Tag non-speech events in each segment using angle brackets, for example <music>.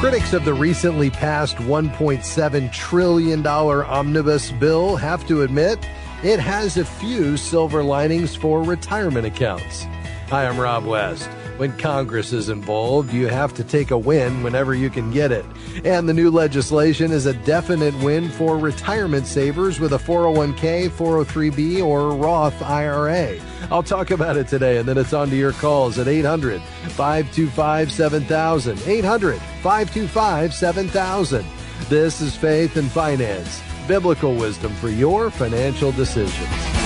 Critics of the recently passed $1.7 trillion omnibus bill have to admit it has a few silver linings for retirement accounts. Hi, I'm Rob West. When Congress is involved, you have to take a win whenever you can get it. And the new legislation is a definite win for retirement savers with a 401k, 403b, or Roth IRA. I'll talk about it today, and then it's on to your calls at 800 525 7000. 800 525 7000. This is Faith and Finance, biblical wisdom for your financial decisions.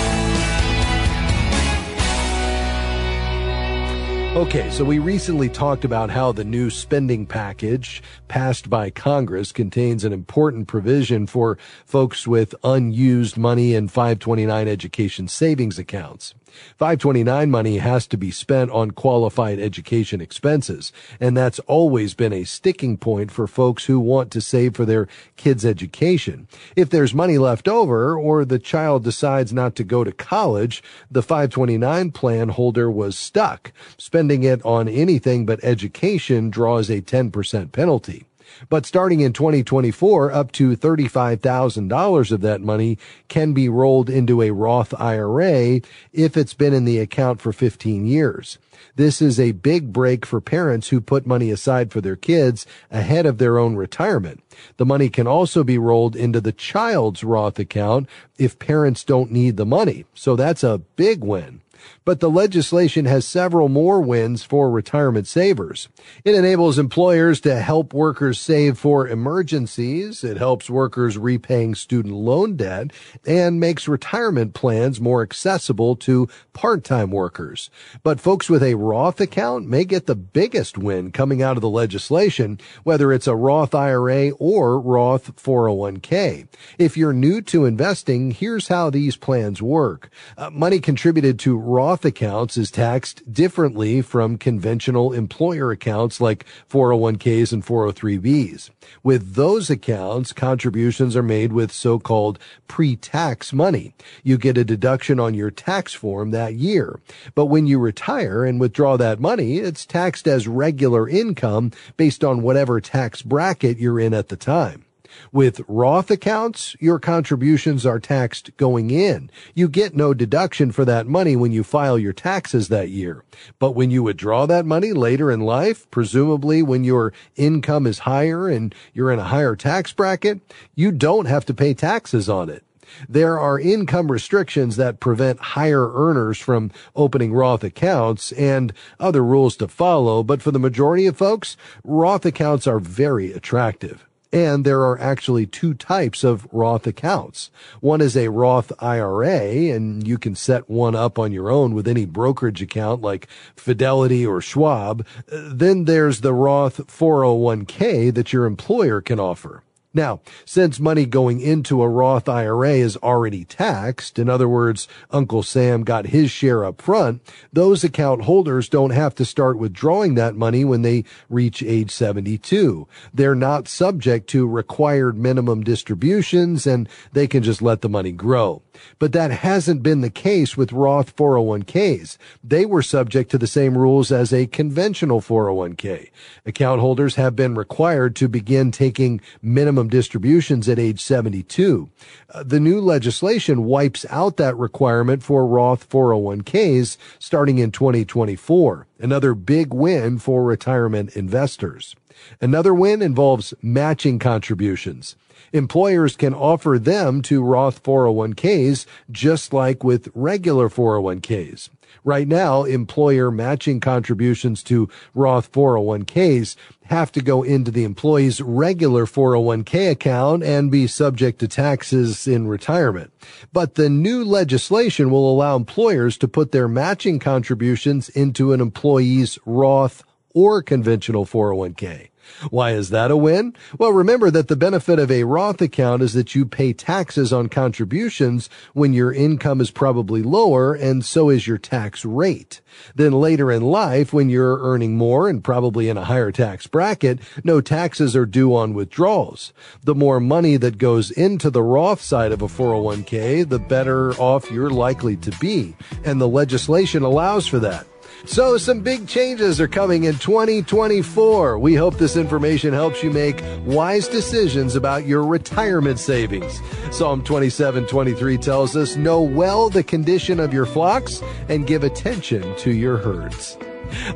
Okay, so we recently talked about how the new spending package passed by Congress contains an important provision for folks with unused money in 529 education savings accounts. 529 money has to be spent on qualified education expenses, and that's always been a sticking point for folks who want to save for their kids' education. If there's money left over or the child decides not to go to college, the 529 plan holder was stuck. Spending it on anything but education draws a 10% penalty. But starting in 2024, up to $35,000 of that money can be rolled into a Roth IRA if it's been in the account for 15 years. This is a big break for parents who put money aside for their kids ahead of their own retirement. The money can also be rolled into the child's Roth account if parents don't need the money. So that's a big win. But the legislation has several more wins for retirement savers. It enables employers to help workers save for emergencies. It helps workers repaying student loan debt and makes retirement plans more accessible to part-time workers. But folks with a Roth account may get the biggest win coming out of the legislation, whether it's a Roth IRA or Roth 401k. If you're new to investing, here's how these plans work. Uh, money contributed to Roth accounts is taxed differently from conventional employer accounts like 401ks and 403bs. With those accounts, contributions are made with so-called pre-tax money. You get a deduction on your tax form that year. But when you retire and withdraw that money, it's taxed as regular income based on whatever tax bracket you're in at the time. With Roth accounts, your contributions are taxed going in. You get no deduction for that money when you file your taxes that year. But when you withdraw that money later in life, presumably when your income is higher and you're in a higher tax bracket, you don't have to pay taxes on it. There are income restrictions that prevent higher earners from opening Roth accounts and other rules to follow, but for the majority of folks, Roth accounts are very attractive. And there are actually two types of Roth accounts. One is a Roth IRA, and you can set one up on your own with any brokerage account like Fidelity or Schwab. Then there's the Roth 401k that your employer can offer. Now, since money going into a Roth IRA is already taxed, in other words, Uncle Sam got his share up front, those account holders don't have to start withdrawing that money when they reach age 72. They're not subject to required minimum distributions and they can just let the money grow. But that hasn't been the case with Roth 401ks. They were subject to the same rules as a conventional 401k. Account holders have been required to begin taking minimum distributions at age 72. Uh, the new legislation wipes out that requirement for Roth 401ks starting in 2024. Another big win for retirement investors. Another win involves matching contributions. Employers can offer them to Roth 401ks just like with regular 401ks. Right now, employer matching contributions to Roth 401ks have to go into the employee's regular 401k account and be subject to taxes in retirement. But the new legislation will allow employers to put their matching contributions into an employee's Roth or conventional 401k. Why is that a win? Well, remember that the benefit of a Roth account is that you pay taxes on contributions when your income is probably lower and so is your tax rate. Then later in life, when you're earning more and probably in a higher tax bracket, no taxes are due on withdrawals. The more money that goes into the Roth side of a 401k, the better off you're likely to be. And the legislation allows for that. So some big changes are coming in 2024. We hope this information helps you make wise decisions about your retirement savings. Psalm 27:23 tells us, "Know well the condition of your flocks and give attention to your herds."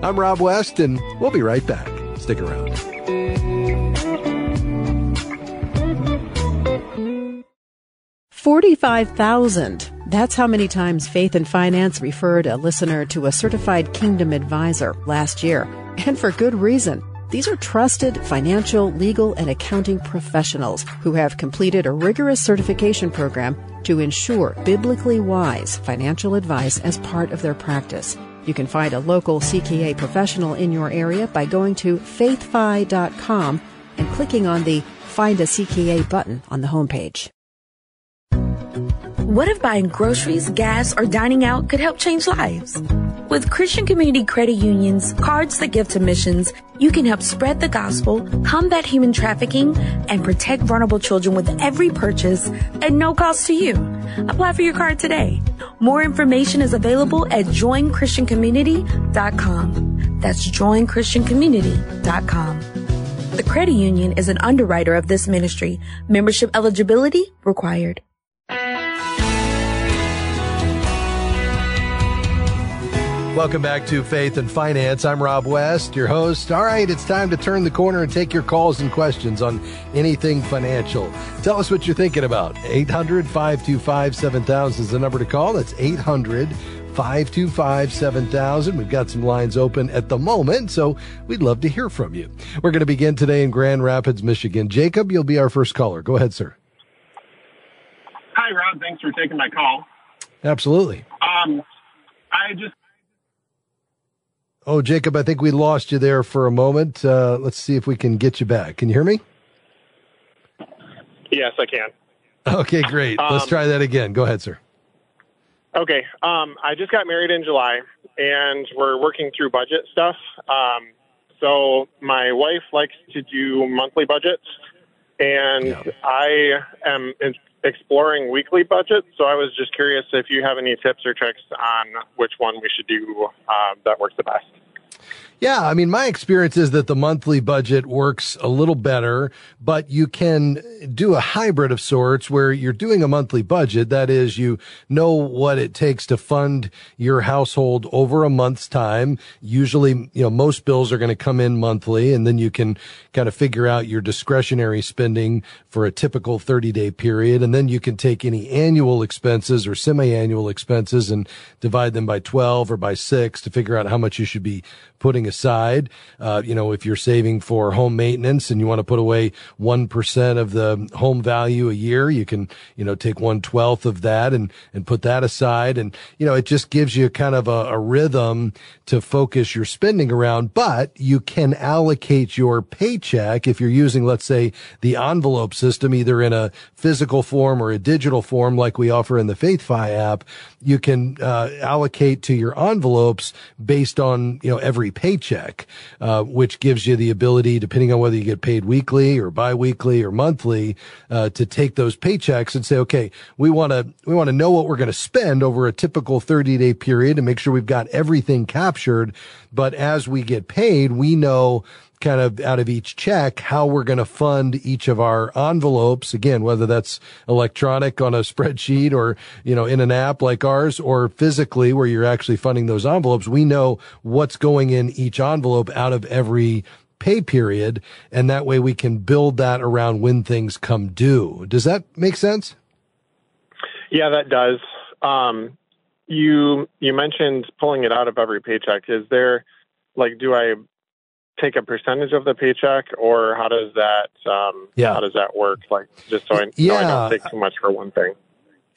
I'm Rob West and we'll be right back. Stick around. Forty-five thousand. That's how many times Faith and Finance referred a listener to a certified Kingdom advisor last year. And for good reason. These are trusted financial, legal, and accounting professionals who have completed a rigorous certification program to ensure biblically wise financial advice as part of their practice. You can find a local CKA professional in your area by going to faithfi.com and clicking on the Find a CKA button on the homepage. What if buying groceries, gas, or dining out could help change lives? With Christian Community Credit Union's cards that give to missions, you can help spread the gospel, combat human trafficking, and protect vulnerable children with every purchase at no cost to you. Apply for your card today. More information is available at joinchristiancommunity.com. That's joinchristiancommunity.com. The credit union is an underwriter of this ministry. Membership eligibility required. Welcome back to Faith and Finance. I'm Rob West, your host. All right, it's time to turn the corner and take your calls and questions on anything financial. Tell us what you're thinking about. 800 525 7000 is the number to call. That's 800 525 7000. We've got some lines open at the moment, so we'd love to hear from you. We're going to begin today in Grand Rapids, Michigan. Jacob, you'll be our first caller. Go ahead, sir. Hi, Rob. Thanks for taking my call. Absolutely. Um, I just Oh, Jacob, I think we lost you there for a moment. Uh, let's see if we can get you back. Can you hear me? Yes, I can. Okay, great. Um, let's try that again. Go ahead, sir. Okay. Um, I just got married in July, and we're working through budget stuff. Um, so my wife likes to do monthly budgets, and yeah. I am exploring weekly budgets. So I was just curious if you have any tips or tricks on which one we should do uh, that works the best. Yeah, I mean, my experience is that the monthly budget works a little better, but you can do a hybrid of sorts where you're doing a monthly budget. That is, you know what it takes to fund your household over a month's time. Usually, you know, most bills are going to come in monthly and then you can kind of figure out your discretionary spending for a typical 30 day period. And then you can take any annual expenses or semi-annual expenses and divide them by 12 or by six to figure out how much you should be putting aside. Uh, you know, if you're saving for home maintenance and you want to put away 1% of the home value a year, you can, you know, take one twelfth of that and, and put that aside. And, you know, it just gives you kind of a, a rhythm to focus your spending around, but you can allocate your paycheck if you're using, let's say, the envelope system, either in a physical form or a digital form like we offer in the FaithFi app. You can uh, allocate to your envelopes based on, you know, every paycheck, uh, which gives you the ability, depending on whether you get paid weekly or biweekly or monthly, uh, to take those paychecks and say, okay, we want to, we want to know what we're going to spend over a typical 30 day period and make sure we've got everything captured. But as we get paid, we know kind of out of each check how we're going to fund each of our envelopes. Again whether that's electronic on a <laughs> spreadsheet or you know in an app like ours or physically where you're actually funding those envelopes we know what's going in each envelope out of every pay period. And that way we can build that around when things come due. Does that make sense? Yeah that does. Um, you you mentioned pulling it out of every paycheck. Is there like do i take a percentage of the paycheck, or how does that um, yeah. how does that work? Like just so I, yeah. so I don't take too much for one thing.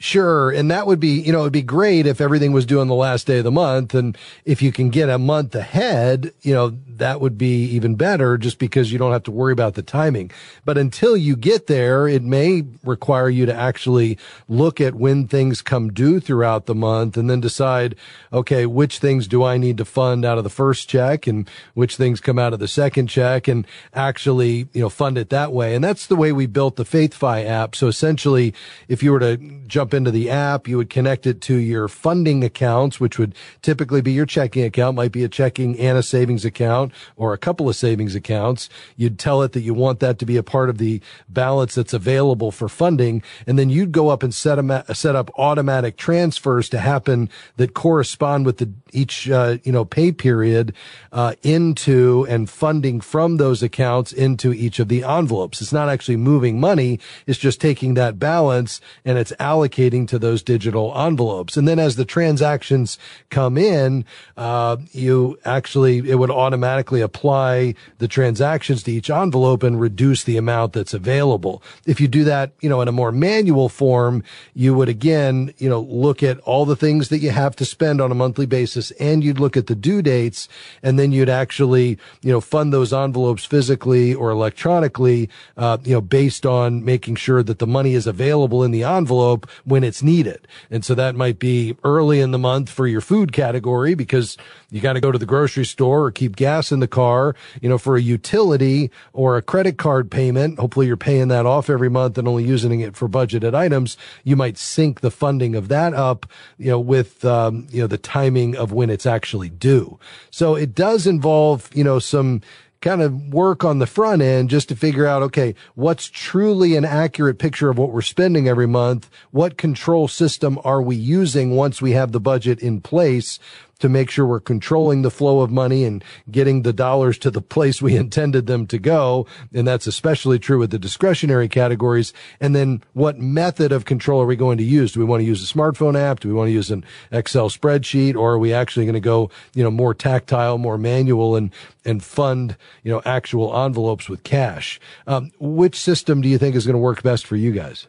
Sure. And that would be, you know, it'd be great if everything was due on the last day of the month. And if you can get a month ahead, you know, that would be even better just because you don't have to worry about the timing. But until you get there, it may require you to actually look at when things come due throughout the month and then decide, okay, which things do I need to fund out of the first check and which things come out of the second check and actually, you know, fund it that way. And that's the way we built the FaithFi app. So essentially, if you were to jump jump into the app. You would connect it to your funding accounts, which would typically be your checking account, might be a checking and a savings account or a couple of savings accounts. You'd tell it that you want that to be a part of the balance that's available for funding. And then you'd go up and set, them, set up automatic transfers to happen that correspond with the each, uh, you know, pay period, uh, into and funding from those accounts into each of the envelopes. It's not actually moving money. It's just taking that balance and it's allocating to those digital envelopes. And then as the transactions come in, uh, you actually, it would automatically apply the transactions to each envelope and reduce the amount that's available. If you do that, you know, in a more manual form, you would again, you know, look at all the things that you have to spend on a monthly basis and you'd look at the due dates and then you'd actually, you know, fund those envelopes physically or electronically, uh, you know, based on making sure that the money is available in the envelope when it's needed. And so that might be early in the month for your food category because you got to go to the grocery store or keep gas in the car, you know, for a utility or a credit card payment. Hopefully you're paying that off every month and only using it for budgeted items. You might sync the funding of that up, you know, with, um, you know, the timing of when it's actually due. So it does involve, you know, some, kind of work on the front end just to figure out, okay, what's truly an accurate picture of what we're spending every month? What control system are we using once we have the budget in place to make sure we're controlling the flow of money and getting the dollars to the place we <laughs> intended them to go. And that's especially true with the discretionary categories. And then what method of control are we going to use? Do we want to use a smartphone app? Do we want to use an Excel spreadsheet or are we actually going to go, you know, more tactile, more manual and, and fund, you know, actual envelopes with cash? Um, which system do you think is going to work best for you guys?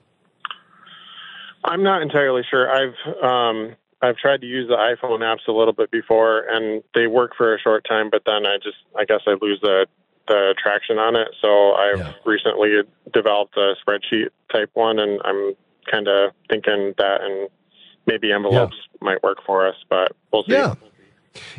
I'm not entirely sure. I've um, I've tried to use the iPhone apps a little bit before, and they work for a short time, but then I just I guess I lose the the traction on it. So I've yeah. recently developed a spreadsheet type one, and I'm kind of thinking that and maybe envelopes yeah. might work for us, but we'll see. Yeah.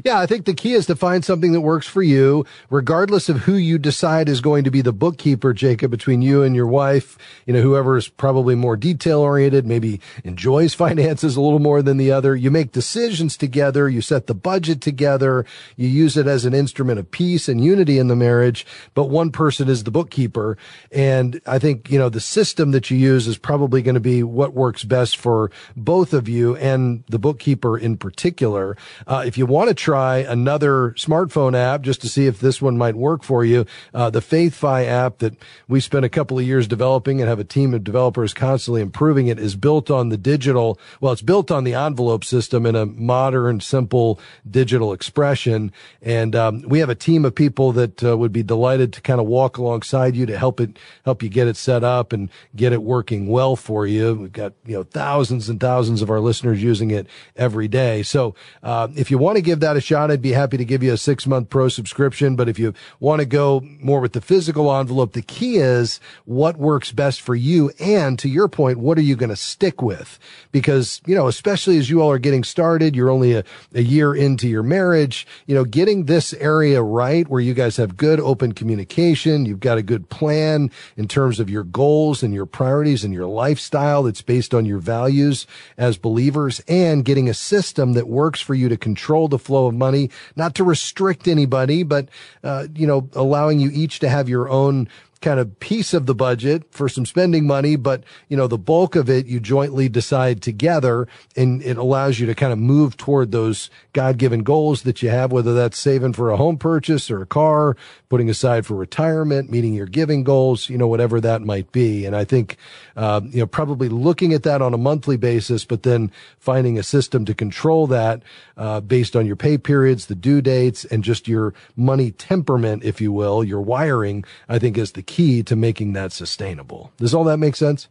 Yeah, I think the key is to find something that works for you, regardless of who you decide is going to be the bookkeeper, Jacob, between you and your wife. You know, whoever is probably more detail oriented, maybe enjoys <laughs> finances a little more than the other. You make decisions together. You set the budget together. You use it as an instrument of peace and unity in the marriage, but one person is the bookkeeper. And I think, you know, the system that you use is probably going to be what works best for both of you and the bookkeeper in particular. Uh, if you want want to try another smartphone app just to see if this one might work for you, uh, the FaithFi app that we spent a couple of years developing and have a team of developers constantly improving it is built on the digital, well, it's built on the envelope system in a modern, simple digital expression. And um, we have a team of people that uh, would be delighted to kind of walk alongside you to help it, help you get it set up and get it working well for you. We've got, you know, thousands and thousands of our listeners using it every day. So uh, if you want to get give that a shot, I'd be happy to give you a six month pro subscription. But if you want to go more with the physical envelope, the key is what works best for you. And to your point, what are you going to stick with? Because, you know, especially as you all are getting started, you're only a, a year into your marriage, you know, getting this area right where you guys have good open communication. You've got a good plan in terms of your goals and your priorities and your lifestyle that's based on your values as believers and getting a system that works for you to control the flow of money, not to restrict anybody, but, uh, you know, allowing you each to have your own kind of piece of the budget for some spending money, but you know, the bulk of it you jointly decide together and it allows you to kind of move toward those God-given goals that you have, whether that's saving for a home purchase or a car, putting aside for retirement, meeting your giving goals, you know, whatever that might be. And I think, uh, you know, probably looking at that on a monthly basis, but then finding a system to control that, uh, based on your pay periods, the due dates, and just your money temperament, if you will, your wiring, I think is the key to making that sustainable. Does all that make sense?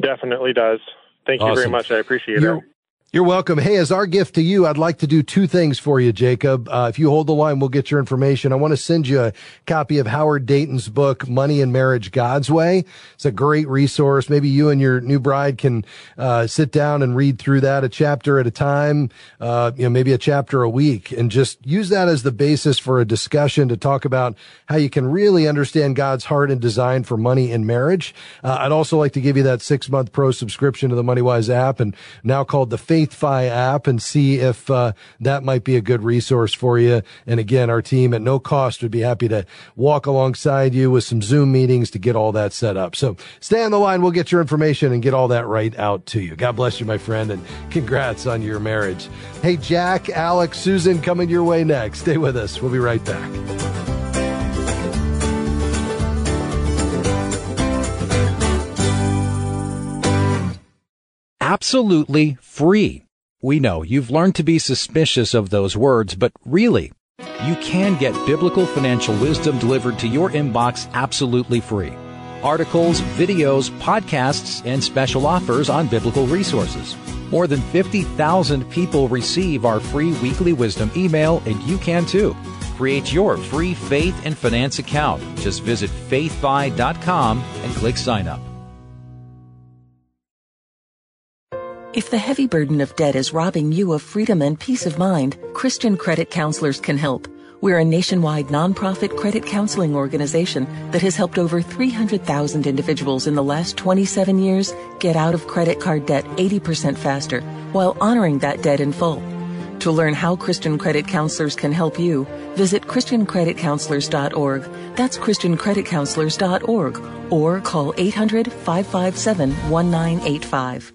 Definitely does. Thank awesome. you very much. I appreciate You're- it. You're welcome. Hey, as our gift to you, I'd like to do two things for you, Jacob. Uh, if you hold the line, we'll get your information. I want to send you a copy of Howard Dayton's book, Money and Marriage God's Way. It's a great resource. Maybe you and your new bride can uh, sit down and read through that a chapter at a time, uh, you know, maybe a chapter a week, and just use that as the basis for a discussion to talk about how you can really understand God's heart and design for money and marriage. Uh, I'd also like to give you that six month pro subscription to the MoneyWise app and now called the Faith FaithFi app and see if uh, that might be a good resource for you. And again, our team at no cost would be happy to walk alongside you with some Zoom meetings to get all that set up. So stay on the line. We'll get your information and get all that right out to you. God bless you, my friend, and congrats on your marriage. Hey, Jack, Alex, Susan coming your way next. Stay with us. We'll be right back. Absolutely free. We know you've learned to be suspicious of those words, but really, you can get biblical financial wisdom delivered to your inbox absolutely free. Articles, videos, podcasts, and special offers on biblical resources. More than 50,000 people receive our free weekly wisdom email, and you can too. Create your free faith and finance account. Just visit faithfi.com and click sign up. If the heavy burden of debt is robbing you of freedom and peace of mind, Christian Credit Counselors can help. We're a nationwide nonprofit credit counseling organization that has helped over 300,000 individuals in the last 27 years get out of credit card debt 80% faster while honoring that debt in full. To learn how Christian Credit Counselors can help you, visit ChristianCreditCounselors.org. That's ChristianCreditCounselors.org or call 800 557 1985.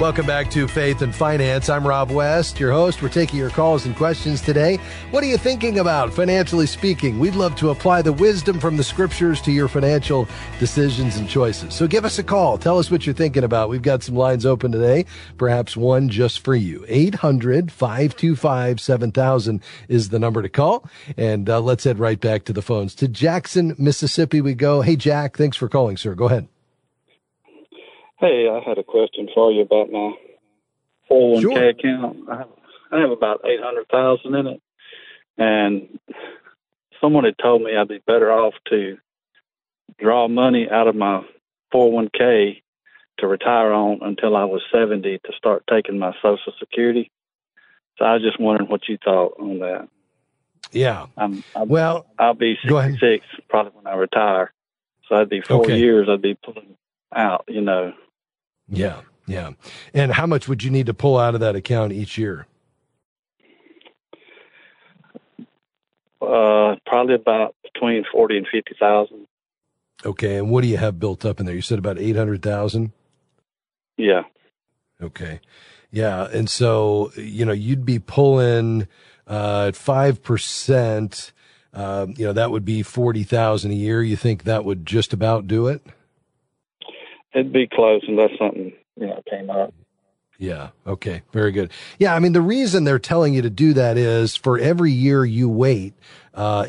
Welcome back to Faith and Finance. I'm Rob West, your host. We're taking your calls and questions today. What are you thinking about, financially speaking? We'd love to apply the wisdom from the scriptures to your financial decisions and choices. So give us a call. Tell us what you're thinking about. We've got some lines open today, perhaps one just for you. 800 525 7000 is the number to call. And uh, let's head right back to the phones. To Jackson, Mississippi, we go. Hey, Jack, thanks for calling, sir. Go ahead. Hey, I had a question for you about my 401k sure. account. I have, I have about 800,000 in it. And someone had told me I'd be better off to draw money out of my 401k to retire on until I was 70 to start taking my Social Security. So I was just wondering what you thought on that. Yeah. I'm, I'm, well, I'll be 66 probably when I retire. So that'd be four okay. years I'd be pulling out, you know. Yeah, yeah. And how much would you need to pull out of that account each year? Uh, probably about between forty and fifty thousand. Okay, and what do you have built up in there? You said about eight hundred thousand. Yeah. Okay. Yeah, and so you know you'd be pulling uh, at five percent. Um, you know that would be forty thousand a year. You think that would just about do it? It'd be close unless something you know came up. Yeah. Okay. Very good. Yeah. I mean, the reason they're telling you to do that is for every year you wait, uh,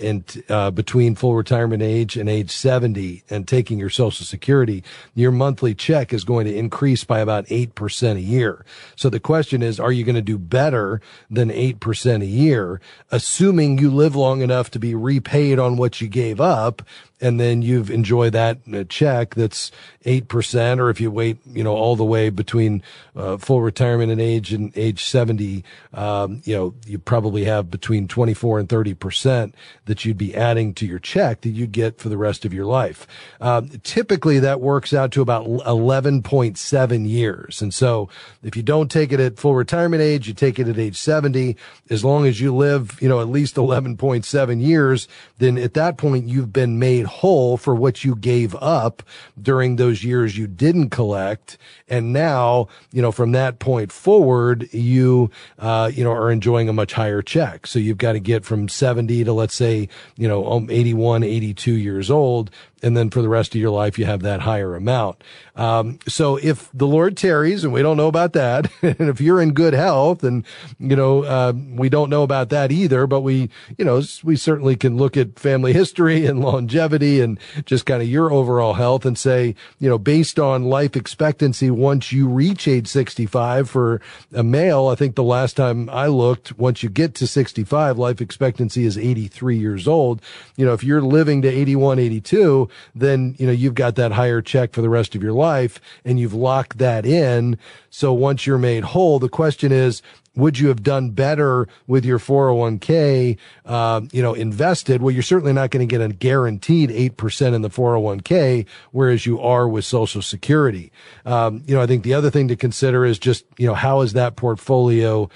uh, between full retirement age and age 70 and taking your social security, your monthly check is going to increase by about 8% a year. So the question is, are you going to do better than 8% a year, assuming you live long enough to be repaid on what you gave up and then you've enjoyed that uh, check that's 8%, or if you wait, you know, all the way between uh, full retirement and age and age 70, um, you know, you probably have between 24 and 30% that you'd be adding to your check that you'd get for the rest of your life. Um, typically that works out to about 11.7 years. And so if you don't take it at full retirement age, you take it at age 70, as long as you live, you know, at least 11.7 years, then at that point you've been made whole for what you gave up during those years you didn't collect. And now, you know, from that point forward, you, uh, you know, are enjoying a much higher check. So you've got to get from 70 to let's say, you know, um, 81, 82 years old and then for the rest of your life you have that higher amount. Um, so if the Lord tarries, and we don't know about that, <laughs> and if you're in good health, and you know uh, we don't know about that either, but we you know we certainly can look at family history and longevity and just kind of your overall health and say you know based on life expectancy once you reach age 65 for a male, I think the last time I looked, once you get to 65, life expectancy is 83 years old. You know if you're living to 81, 82, then you know you've got that higher check for the rest of your life and you've locked that in. So once you're made whole, the question is, would you have done better with your 401k, uh, you know, invested? Well, you're certainly not going to get a guaranteed 8% in the 401k, whereas you are with social security. Um, you know, I think the other thing to consider is just, you know, how is that portfolio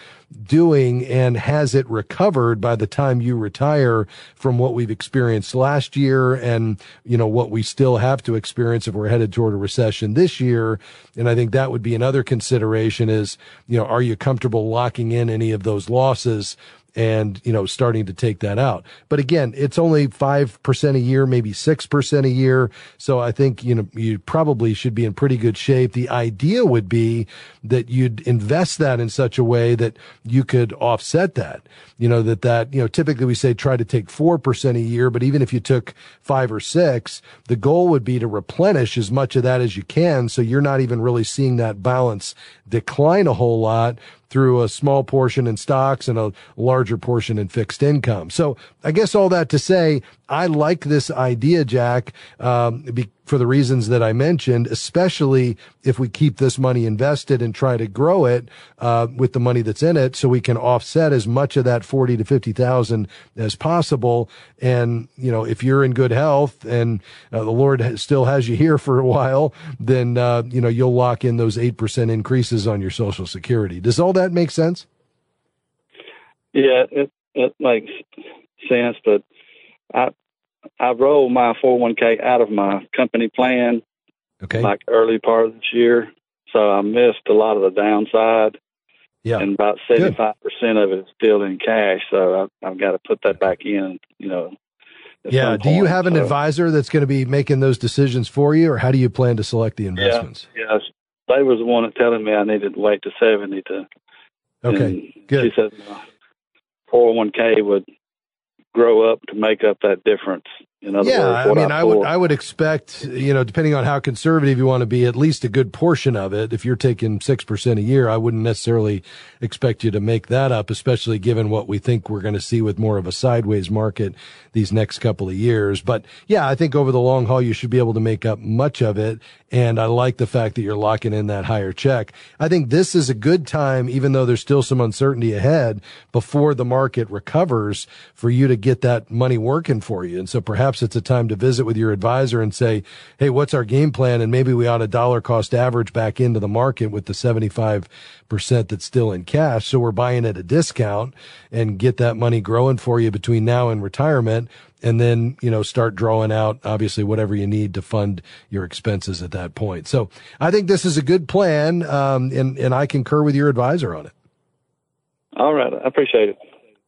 doing and has it recovered by the time you retire from what we've experienced last year and, you know, what we still have to experience if we're headed toward a recession this year. And I think that would be another consideration is, you know, are you comfortable locking in any of those losses and, you know, starting to take that out. But again, it's only 5% a year, maybe 6% a year. So I think, you know, you probably should be in pretty good shape. The idea would be that you'd invest that in such a way that you could offset that. You know, that that, you know, typically we say try to take 4% a year, but even if you took five or six, the goal would be to replenish as much of that as you can. So you're not even really seeing that balance decline a whole lot through a small portion in stocks and a larger portion in fixed income. So I guess all that to say, I like this idea, Jack, um, be, for the reasons that I mentioned, especially if we keep this money invested and try to grow it uh, with the money that's in it, so we can offset as much of that forty to fifty thousand as possible. And you know, if you're in good health and uh, the Lord still has you here for a while, then uh, you know you'll lock in those eight percent increases on your Social Security. Does all that make sense? Yeah, it it makes sense, but I I rolled my 401k out of my company plan. Okay. Like early part of this year, so I missed a lot of the downside. Yeah. And about 75 percent of it is still in cash, so I've, I've got to put that back in. You know. Yeah. Do you have an so. advisor that's going to be making those decisions for you, or how do you plan to select the investments? Yeah. Yes. They was the one that telling me I needed to wait to 70 to. Okay. Good. She said 401k would grow up to make up that difference. Yeah, words, I mean, I, I would I would expect you know, depending on how conservative you want to be, at least a good portion of it. If you're taking six percent a year, I wouldn't necessarily expect you to make that up, especially given what we think we're going to see with more of a sideways market these next couple of years. But yeah, I think over the long haul, you should be able to make up much of it. And I like the fact that you're locking in that higher check. I think this is a good time, even though there's still some uncertainty ahead before the market recovers for you to get that money working for you. And so perhaps it's a time to visit with your advisor and say, Hey, what's our game plan? And maybe we ought to dollar cost average back into the market with the 75% that's still in cash. So we're buying at a discount and get that money growing for you between now and retirement and then, you know, start drawing out obviously whatever you need to fund your expenses at that point. So I think this is a good plan. Um, and, and I concur with your advisor on it. All right. I appreciate it.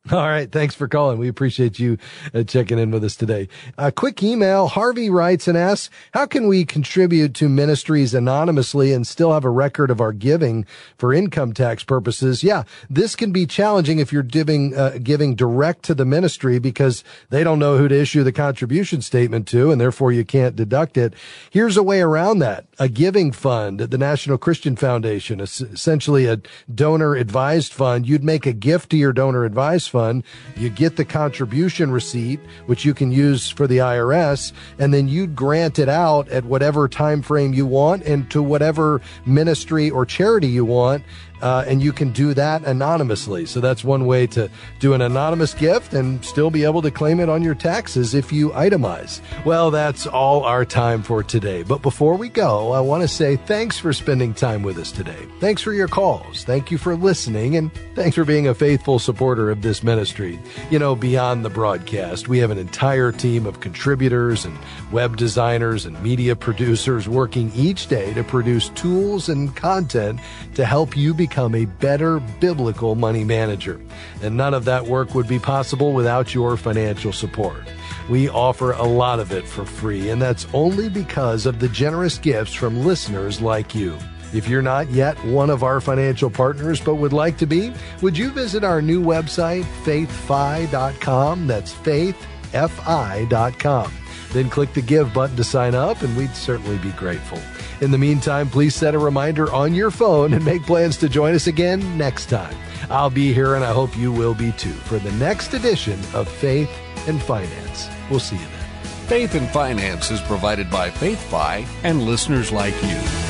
<laughs> All right. Thanks for calling. We appreciate you uh, checking in with us today. A quick email. Harvey writes and asks, how can we contribute to ministries anonymously and still have a record of our giving for income tax purposes? Yeah, this can be challenging if you're giving, uh, giving direct to the ministry because they don't know who to issue the contribution statement to and therefore you can't deduct it. Here's a way around that. A giving fund at the National Christian Foundation, essentially a donor advised fund. You'd make a gift to your donor advised fund You get the contribution receipt, which you can use for the IRS, and then you'd grant it out at whatever time frame you want and to whatever ministry or charity you want uh, and you can do that anonymously. So that's one way to do an anonymous gift and still be able to claim it on your taxes if you itemize. Well, that's all our time for today. But before we go, I want to say thanks for spending time with us today. Thanks for your calls. Thank you for listening and thanks for being a faithful supporter of this ministry. You know, beyond the broadcast, we have an entire team of contributors and web designers and media producers working each day to produce tools and content to help you be become a better biblical money manager. And none of that work would be possible without your financial support. We offer a lot of it for free, and that's only because of the generous gifts from listeners like you. If you're not yet one of our financial partners but would like to be, would you visit our new website, faithfi.com? That's faithfi.com. Then click the give button to sign up, and we'd certainly be grateful. In the meantime, please set a reminder on your phone and make plans to join us again next time. I'll be here, and I hope you will be too, for the next edition of Faith and Finance. We'll see you then. Faith and Finance is provided by FaithFi and listeners like you.